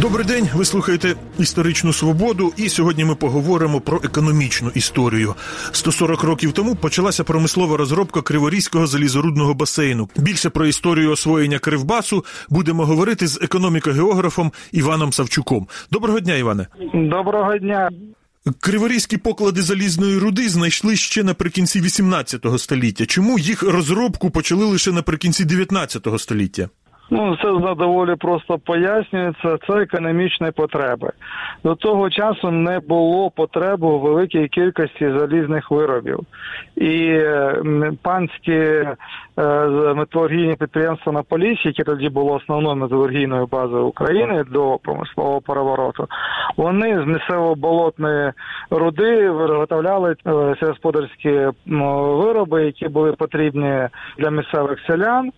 Добрий день, ви слухаєте історичну свободу, і сьогодні ми поговоримо про економічну історію. 140 років тому почалася промислова розробка Криворізького залізорудного басейну. Більше про історію освоєння Кривбасу будемо говорити з економіко-географом Іваном Савчуком. Доброго дня, Іване. Доброго дня. Криворізькі поклади залізної руди знайшли ще наприкінці 18 століття. Чому їх розробку почали лише наприкінці 19 століття? Ну, це доволі просто пояснюється. Це економічні потреби. До того часу не було потреби у великій кількості залізних виробів. І панські е, металургійні підприємства на Поліссі, які тоді було основною металургійною базою України до промислового перевороту, вони з місцево болотної руди виготовляли е, сільськогосподарські вироби, які були потрібні для місцевих селян.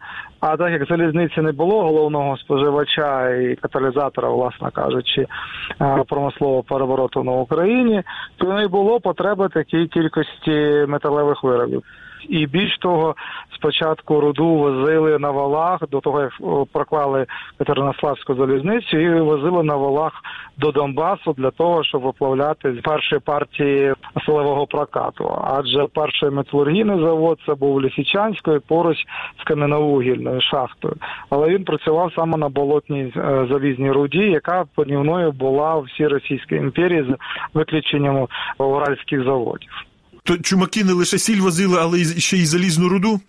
А так як залізниці не було головного споживача і каталізатора, власне кажучи, е, промислового перевороту на Україні, то не було потреби такій кількості металевих виробів. І більш того, спочатку руду возили на валах до того, як проклали Катеринославську залізницю, і возили на валах до Донбасу для того, щоб виплавляти з першої партії силового прокату. Адже перший металургійний завод це був Лісічанською поруч з кам'яновугільною шахтою. Але він працював саме на болотній е, залізній руді, яка панівною була в всій Російській імперії з виключенням уральських заводів. То чумаки не лише сіль возили, але ще й залізну руду.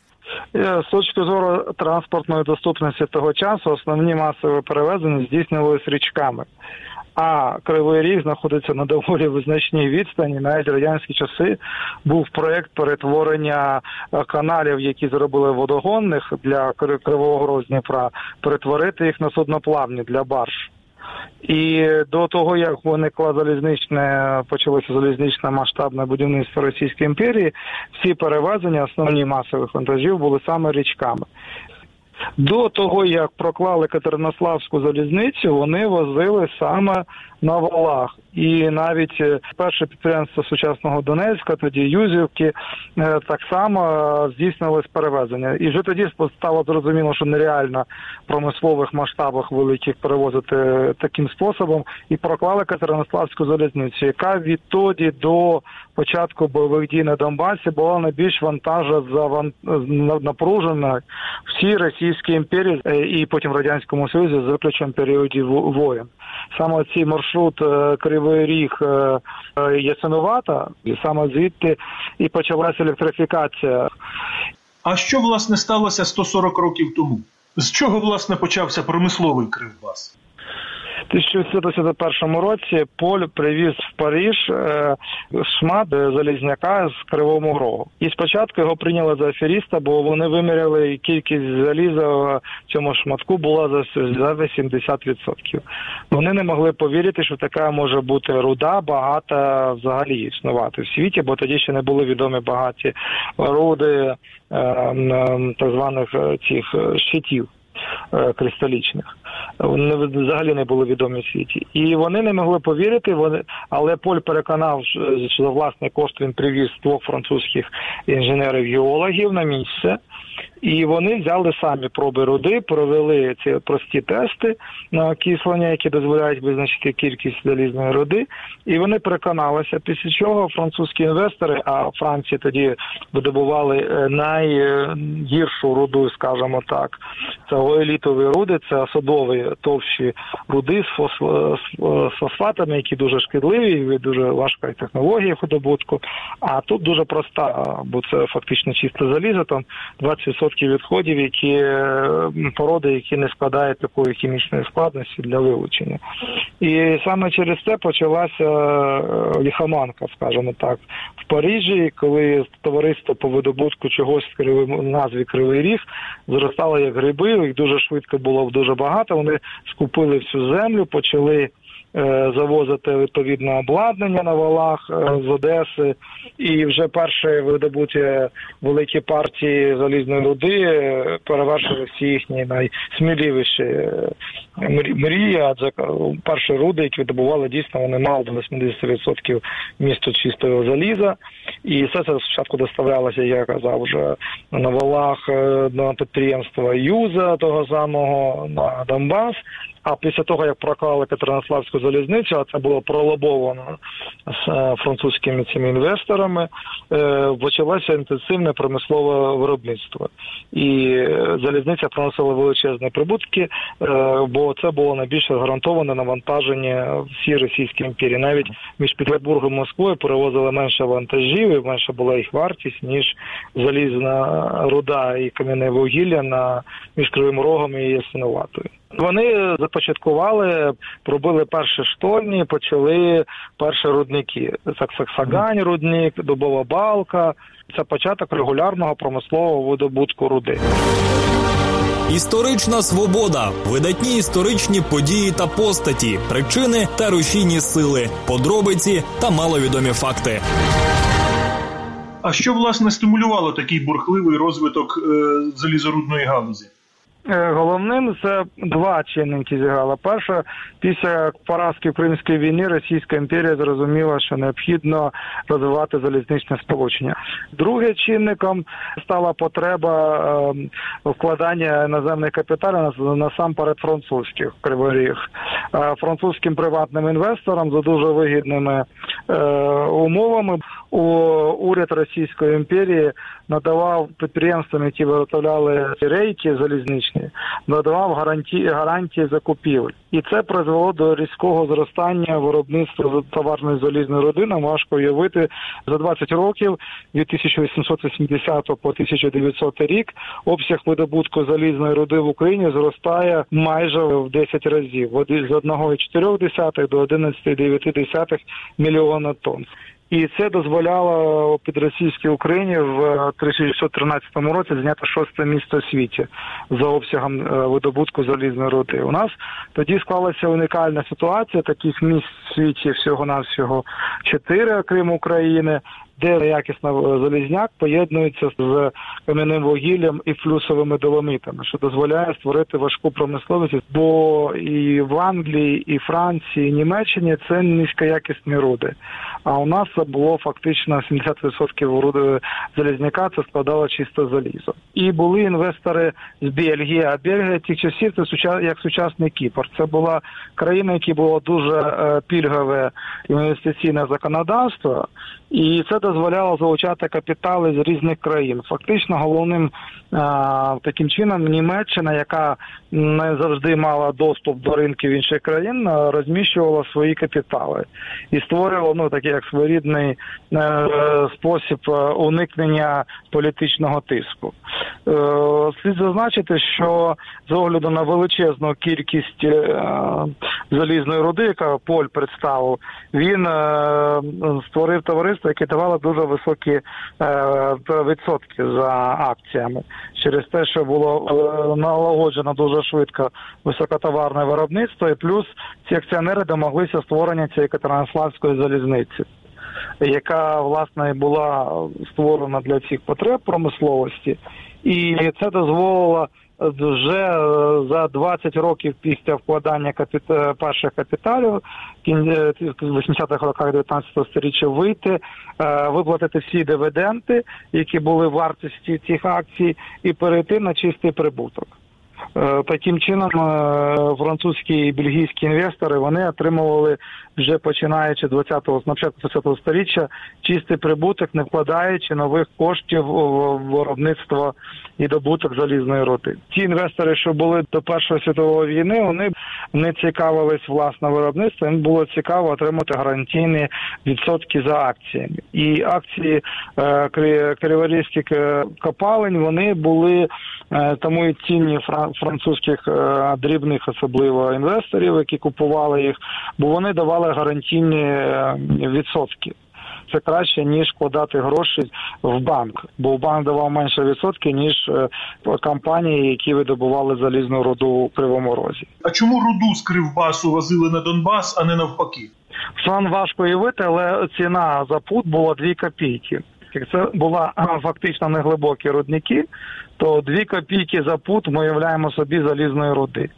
З точки зору транспортної доступності того часу основні масові перевезення здійснювалися річками. А Кривий Ріг знаходиться на доволі визначній відстані. Навіть радянські часи був проєкт перетворення каналів, які зробили водогонних для Кривого Рогу Дніпра, перетворити їх на судноплавні для барж. І до того, як виникла залізничне, почалося залізничне масштабне будівництво Російської імперії, всі перевезення основні масових вантажів були саме річками. До того, як проклали Катеринославську залізницю, вони возили саме на валах. І навіть е, перше підприємство сучасного Донецька, тоді Юзівки, е, так само е, здійснилось перевезення. І вже тоді стало зрозуміло, що нереально в промислових масштабах великих перевозити таким способом, і проклали Катеринославську залізницю, яка відтоді до початку бойових дій на Донбасі була найбільш вантажозапружена всій Російській імперії і потім радянському союзі з виключенням періодів воєн. Саме ці маршрут Кривий Ріг Ясинувата, і саме звідти і почалася електрифікація. А що власне сталося 140 років тому? З чого власне почався промисловий Кривбас? 1951 році Поль привіз в Париж е, шмат залізняка з Кривому Рогу. І спочатку його прийняли за аферіста, бо вони виміряли кількість заліза в цьому шматку була за 80%. Вони не могли повірити, що така може бути руда, багата взагалі існувати в світі, бо тоді ще не були відомі багаті руди е, так званих е, цих щитів. Е, кристалічних. Вони взагалі не були відомі в світі. І вони не могли повірити, вони, але Поль переконав, що за власний кошт він привіз двох французьких інженерів-геологів на місце. І вони взяли самі проби руди, провели ці прості тести на окислення, які дозволяють визначити кількість залізної руди. І вони переконалися, після чого французькі інвестори, а Франції тоді видобували е, найгіршу руду, скажімо так, це елітові руди, це садові товщі руди з фосфатами, які дуже шкідливі, дуже важка технологія видобутку. А тут дуже проста, бо це фактично чисте залізо, там 20% відходів, які е, породи, які не складають такої хімічної складності для вилучення. І саме через це почалася е, ліхоманка, скажімо так, в Парижі, коли товариство по видобутку чогось в назві Кривий Ріг зростало як гриби, їх дуже швидко було дуже багато. Вони скупили всю землю, почали. Е, завозити відповідне обладнання на валах е, з Одеси, і вже перші видобуті великі партії залізної руди е, перевершили всі їхні найсміливіші мрії, адже перші руди, які видобували дійсно, вони мали до 80% місто чистого заліза, і все це спочатку доставлялося, як я казав, вже на валах на підприємства Юза того самого на Донбас. А після того, як проклали Катеринославську залізницю, а це було пролобовано з е, французькими цими інвесторами, е, почалося інтенсивне промислове виробництво. І е, залізниця приносила величезні прибутки, бо це було найбільш гарантоване навантаження всій Російській імперії. Навіть між Петербургом і Москвою перевозили менше вантажів і менше була їх вартість, ніж залізна руда і кам'яне вугілля на між Кривим Рогом і Ясиноватою. Вони започаткували, пробили перші штольні, почали перші рудники. Саксагань рудник, дубова балка. Це початок регулярного промислового видобутку руди. Історична свобода, видатні історичні події та постаті, причини та рушійні сили, подробиці та маловідомі факти. А що власне стимулювало такий бурхливий розвиток е, залізорудної галузі? Е, Головним це два чинники зіграло. Перше, після поразки Кримської війни Російська імперія зрозуміла, що необхідно розвивати залізничне сполучення. Другим чинником стала потреба е, вкладання іноземних капіталів на- насамперед французьких кривий. Е, Французьким приватним інвесторам за дуже вигідними е, умовами уряд Російської імперії надавав підприємствам, які виготовляли рейки залізничні, надавав гарантії гарантії закупівель, і це призвело до різкого зростання виробництва товарної залізної руди. Нам важко уявити за 20 років від 1880 по 1900 рік обсяг видобутку залізної руди в Україні зростає майже в 10 разів От з 1,4 до 11,9 мільйона тонн. І це дозволяло під російській Україні в 1913 році зняти шосте місце в світі за обсягом е, видобутку залізної руди. У нас тоді склалася унікальна ситуація. Таких місць в світі всього навсього чотири, окрім України. Де якісно залізняк поєднується з кам'яним вугіллям і флюсовими доломитами, що дозволяє створити важку промисловість. Бо і в Англії, і Франції, і Німеччині це низькоякісні руди. А у нас було фактично 70% руди залізняка, це складало чисто залізо. І були інвестори з Бельгії. А Бельгія тих часів це як сучасний Кіпр. Це була країна, яка було дуже е, пільгове інвестиційне законодавство, і це дозволяло залучати капітали з різних країн. Фактично, головним таким чином Німеччина, яка не завжди мала доступ до ринків інших країн, розміщувала свої капітали і створювала ну такий як своєрідний е, спосіб е, уникнення політичного тиску. Е, Слід зазначити, що з огляду на величезну кількість залізної руди, яка Поль представив, він створив товариство, яке давало дуже високі е, відсотки за акціями. Через те, що було е, налагоджено дуже швидко високотоварне виробництво, і плюс ці акціонери домоглися створення цієї Катеринославської залізниці яка власне була створена для цих потреб промисловості, і це дозволило вже е, за 20 років після вкладання капіта... перших капіталів е, в 80-х роках 19 століття вийти, е, виплатити всі дивіденди, які були вартості цих акцій, і перейти на чистий прибуток. Е, Таким чином, е, французькі і бельгійські інвестори вони отримували вже починаючи з 20-го, з початку 20-го сторіччя чистий прибуток, не вкладаючи нових коштів у виробництво і добуток залізної руди. Ті інвестори, що були до Першої світової війни, вони не цікавились власне виробництвом. Їм було цікаво отримати гарантійні відсотки за акціями. І акції е, кри- криворізьких копалень вони були тому і цінні фран- французьких е, дрібних, особливо інвесторів, які купували їх, бо вони давали гарантійні е, відсотки. Це краще ніж вкладати гроші в банк, бо банк давав менше відсотки ніж е, компанії, які видобували залізну руду у кривому розі. А чому руду з Кривбасу возили на Донбас, а не навпаки? Сан важко уявити, але ціна за пут була 2 копійки. Як це була фактично неглибокі рудники, то 2 копійки за пут ми уявляємо собі залізної руди.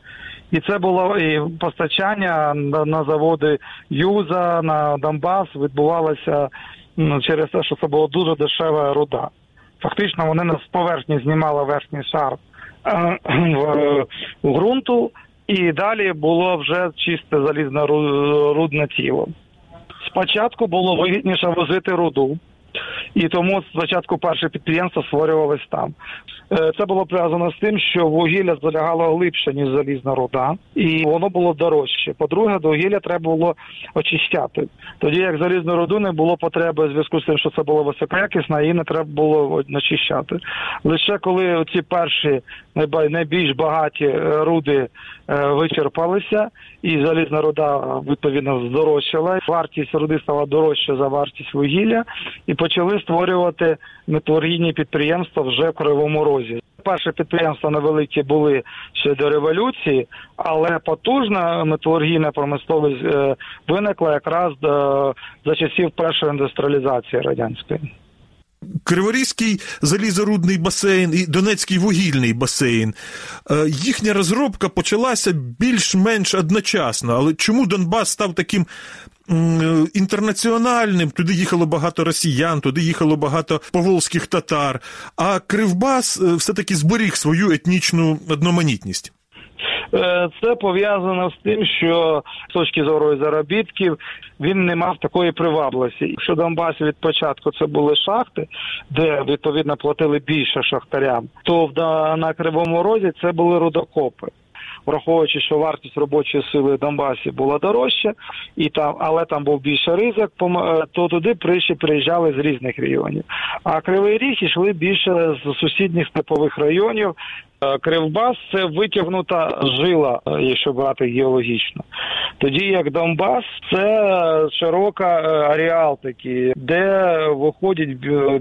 І це було і постачання на, на заводи Юза, на Донбас відбувалося ну, через те, що це була дуже дешева руда. Фактично вони нас з поверхні знімали верхній шар е, в- ґрунту, і далі було вже чисте залізно-рудне тіло. Спочатку було вигідніше возити руду, і тому спочатку перше підприємство створювалось там. Е, це було пов'язано з тим, що вугілля залягало глибше, ніж залізна руда, і воно було дорожче. По-друге, до вугілля треба було очищати. Тоді як залізну руду не було потреби в зв'язку з тим, що це було високоякісно, її не треба було очищати. Лише коли ці перші найбільш багаті е, руди е, вичерпалися, і залізна руда відповідно здорожчала. Вартість руди стала дорожча за вартість вугілля, і почали створювати металургійні підприємства вже в Кривому Розі. Перші підприємства невеликі були ще до революції, але потужна металургійна промисловість е, виникла якраз до за часів першої індустріалізації радянської. Криворізький залізорудний басейн і Донецький вугільний басейн. Е, їхня розробка почалася більш-менш одночасно. Але чому Донбас став таким інтернаціональним? Туди їхало багато росіян, туди їхало багато поволзьких татар. А Кривбас е, все-таки зберіг свою етнічну одноманітність. Е, це пов'язано з тим, що з точки зору заробітків він не мав такої привабливості. Якщо Донбасі від початку це були шахти, де відповідно платили більше шахтарям, то на Кривому Розі це були рудокопи. Враховуючи, що вартість робочої сили в Донбасі була дорожча, і там, але там був більше ризик, е, то туди приїжджали з різних районів. А Кривий Ріг йшли більше з сусідніх степових районів, Кривбас це витягнута жила, е, якщо брати геологічно. Тоді як Донбас це широка е, аріал такий, де виходять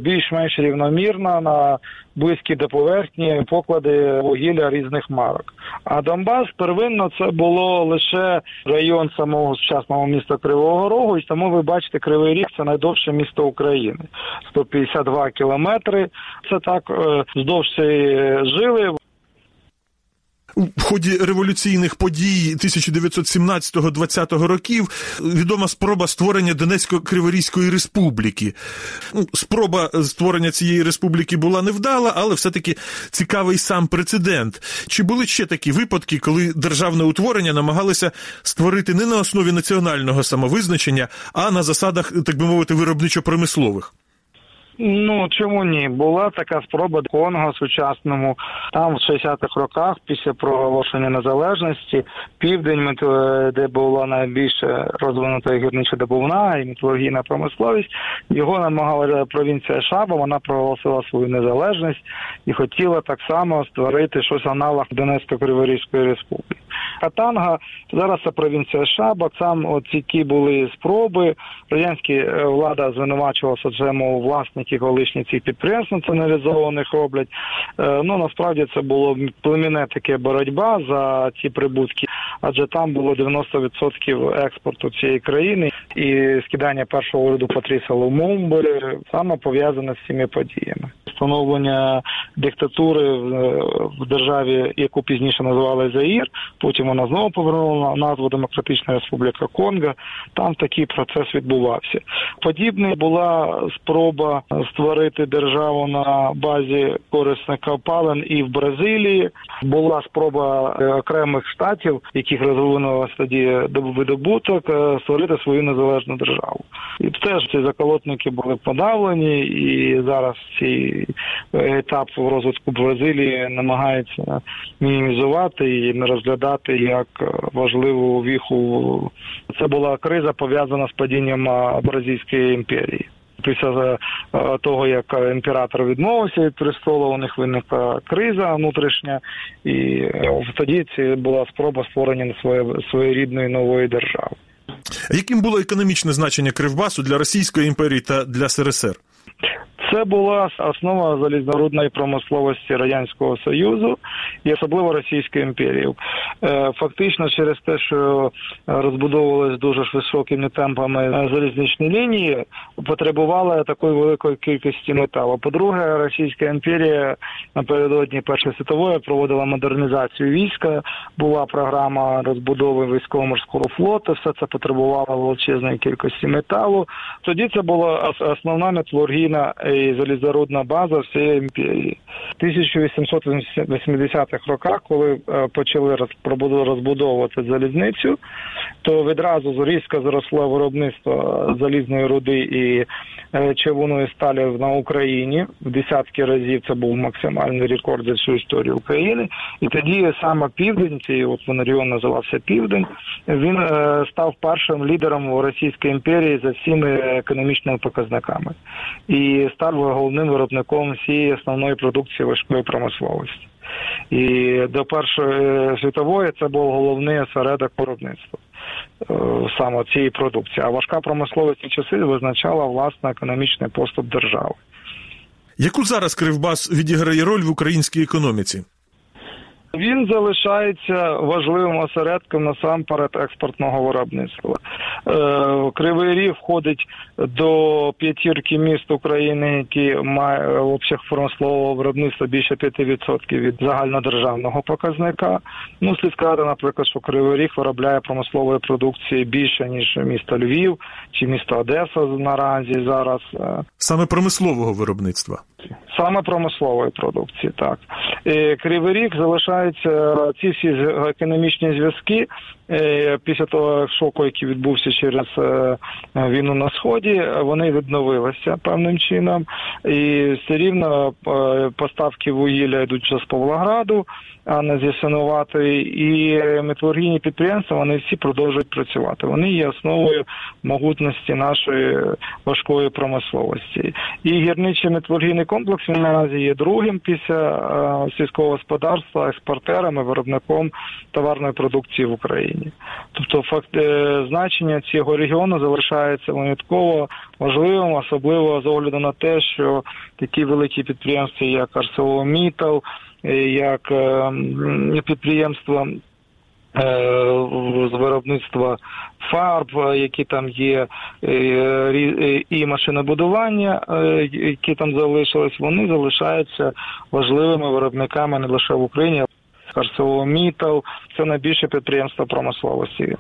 більш-менш рівномірно на близькі до поверхні поклади вугілля різних марок. А Донбас первинно це було лише район самого сучасного міста Кривого Рогу, і тому ви бачите, Кривий Ріг це найдовше місто України 152 кілометри. Це так вздовж цієї жили. В ході революційних подій 1917-20 років відома спроба створення Донецько-Криворізької республіки. Ну, спроба створення цієї республіки була невдала, але все-таки цікавий сам прецедент. Чи були ще такі випадки, коли державне утворення намагалися створити не на основі національного самовизначення, а на засадах, так би мовити, виробничо-промислових? Ну чому ні? Була така спроба Конго сучасному там в 60-х роках, після проголошення незалежності, південь, де була найбільше розвинута гірнича добувна і металургійна промисловість. Його намагала провінція Шаба. Вона проголосила свою незалежність і хотіла так само створити щось аналог Донецько-Криворізької республіки. Катанга зараз це провінція Шаба. Там от які були спроби. Радянська е, влада звинувачувала Саджему власне які колишні цих підприємств націоналізованих роблять. Е, ну насправді це було племінне таке боротьба за ці прибутки, адже там було 90% експорту цієї країни, і скидання першого уряду Патріса Лумумби саме пов'язане з цими подіями. Встановлення диктатури в державі, яку пізніше називали Заїр. Потім вона знову повернула назву Демократична Республіка Конго. Там такий процес відбувався. Подібна була спроба створити державу на базі корисних копалин і в Бразилії. Була спроба е, окремих штатів, яких розвинулося тоді видобуток, е, створити свою незалежну державу. І теж ці заколотники були подавлені, і зараз цей етап розвитку Бразилії намагається мінімізувати і не розглядати як важливу віху. Це була криза пов'язана з падінням Бразильської імперії після е, того, як імператор відмовився від престолу, у них виникла криза внутрішня, і е, тоді це була спроба створення своєрідної нової держави. Яким було економічне значення Кривбасу для Російської імперії та для СРСР? Це була основа залізнорудної промисловості радянського союзу і особливо Російської імперії. Е, фактично, через те, що розбудовувалися дуже високими темпами залізничні лінії, потребували такої великої кількості металу. По-друге, Російська імперія напередодні Першої світової проводила модернізацію війська. Була програма розбудови військово-морського флоту. Все це потребувало величезної кількості металу. Тоді це була основна металургійна і база всієї імперії. 1880-х роках, коли е, почали розбудовувати залізницю, то відразу різко зросло виробництво залізної руди і е, червоної сталі на Україні в десятки разів. Це був максимальний рекорд за всю історію України. І тоді саме південь, цей от він регіон називався Південь. Він е, став першим лідером Російської імперії за всіми економічними показниками і став головним виробником всієї основної продукції важкої промисловості. І до Першої світової це був головний осередок виробництва е, саме цієї продукції. А важка промисловість часи визначала власне економічний поступ держави. Яку зараз Кривбас відіграє роль в українській економіці? Він залишається важливим осередком насамперед експортного виробництва. Е, Кривий Ріг входить до п'ятірки міст України, які мають обсяг промислового виробництва більше 5% від загальнодержавного показника. Ну, слід сказати, наприклад, що Кривий Ріг виробляє промислової продукції більше ніж місто Львів чи місто Одеса наразі зараз. Е. Саме промислового виробництва. Саме промислової продукції, так і Кривий Ріг залишаються ці всі економічні зв'язки. е, після того шоку, який відбувся через е, війну на сході. Вони відновилися певним чином, і все рівно е, поставки вугілля йдуть з Павлограду а не з'ясувати. І металургійні підприємства вони всі продовжують працювати. Вони є основою могутності нашої важкої промисловості. І гірничий металургійний комплекс він наразі є другим після сільського господарства, експортером і виробником товарної продукції в Україні. Тобто, факт е, значення цього регіону залишається винятково важливим, особливо з огляду на те, що такі великі підприємства, як ArcelorMittal, як е, підприємства е, з виробництва фарб, які там є, і машинобудування, які там залишились, вони залишаються важливими виробниками не лише в Україні. ArcelorMittal – це найбільше підприємство промисловості.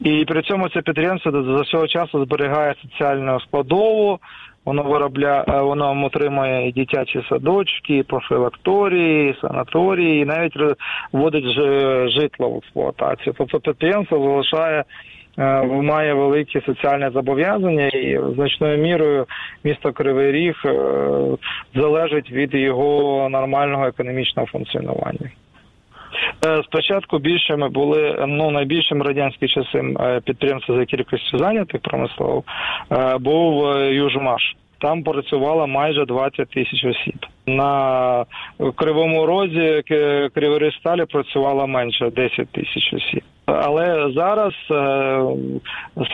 І при цьому це підприємство за цього часу зберігає соціальну складову, Воно виробляє, е, воно отримує і дитячі садочки, і профілакторії, і санаторії, і навіть вводить житло в експлуатацію. Тобто підприємство залишає. Е, має великі соціальні зобов'язання, і значною мірою місто Кривий Ріг е, залежить від його нормального економічного функціонування. Спочатку більшими були ну найбільшим радянські часи підприємства за кількістю зайнятих промислово був Южмаш. Там працювало майже 20 тисяч осіб. На кривому розі Криворісталі працювало менше 10 тисяч осіб. Але зараз е,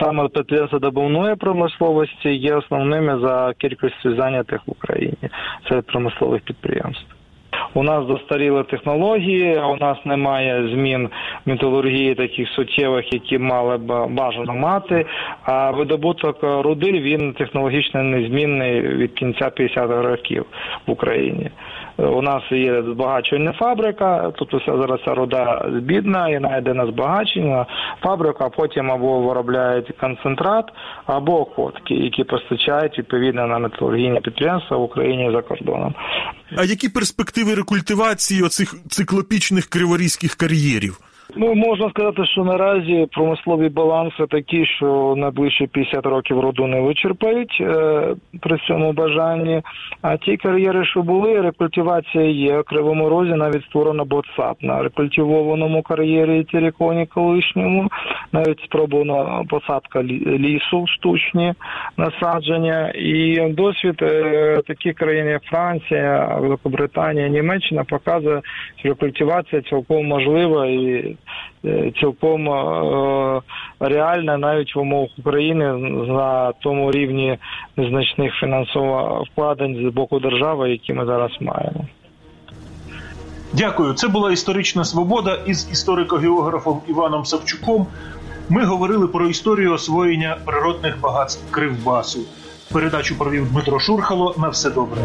саме підприємства добувної промисловості є основними за кількістю зайнятих в Україні серед промислових підприємств. У нас застаріли технології, у нас немає змін металургії таких суттєвих, які мали б бажано мати. А видобуток руди він технологічно незмінний від кінця 50-х років в Україні. У нас є збагачувальна фабрика, тобто зараз ця руда бідна і найде на збагачення. Фабрика потім або виробляють концентрат, або котки, які постачають відповідно на металургійні підприємства в Україні за кордоном. А які перспективи рекультивації оцих циклопічних криворізьких кар'єрів? Ну можна сказати, що наразі промислові баланси такі, що найближчі 50 років роду не вичерпають е, при цьому бажанні. А ті кар'єри, що були, рекультивація є. В Кривому розі навіть створено ботсап на рекультивованому кар'єрі Тереконі колишньому. Навіть спробовано посадка лісу, штучні насадження. І досвід е, таких країн, як Франція, Великобританія, Німеччина показує, що рекультивація цілком можлива і цілком е, реальна навіть в умовах України на тому рівні незначних фінансових вкладень з боку держави, які ми зараз маємо. Дякую. Це була історична свобода із історико-географом Іваном Савчуком. Ми говорили про історію освоєння природних багатств Кривбасу. Передачу провів Дмитро Шурхало. На все добре.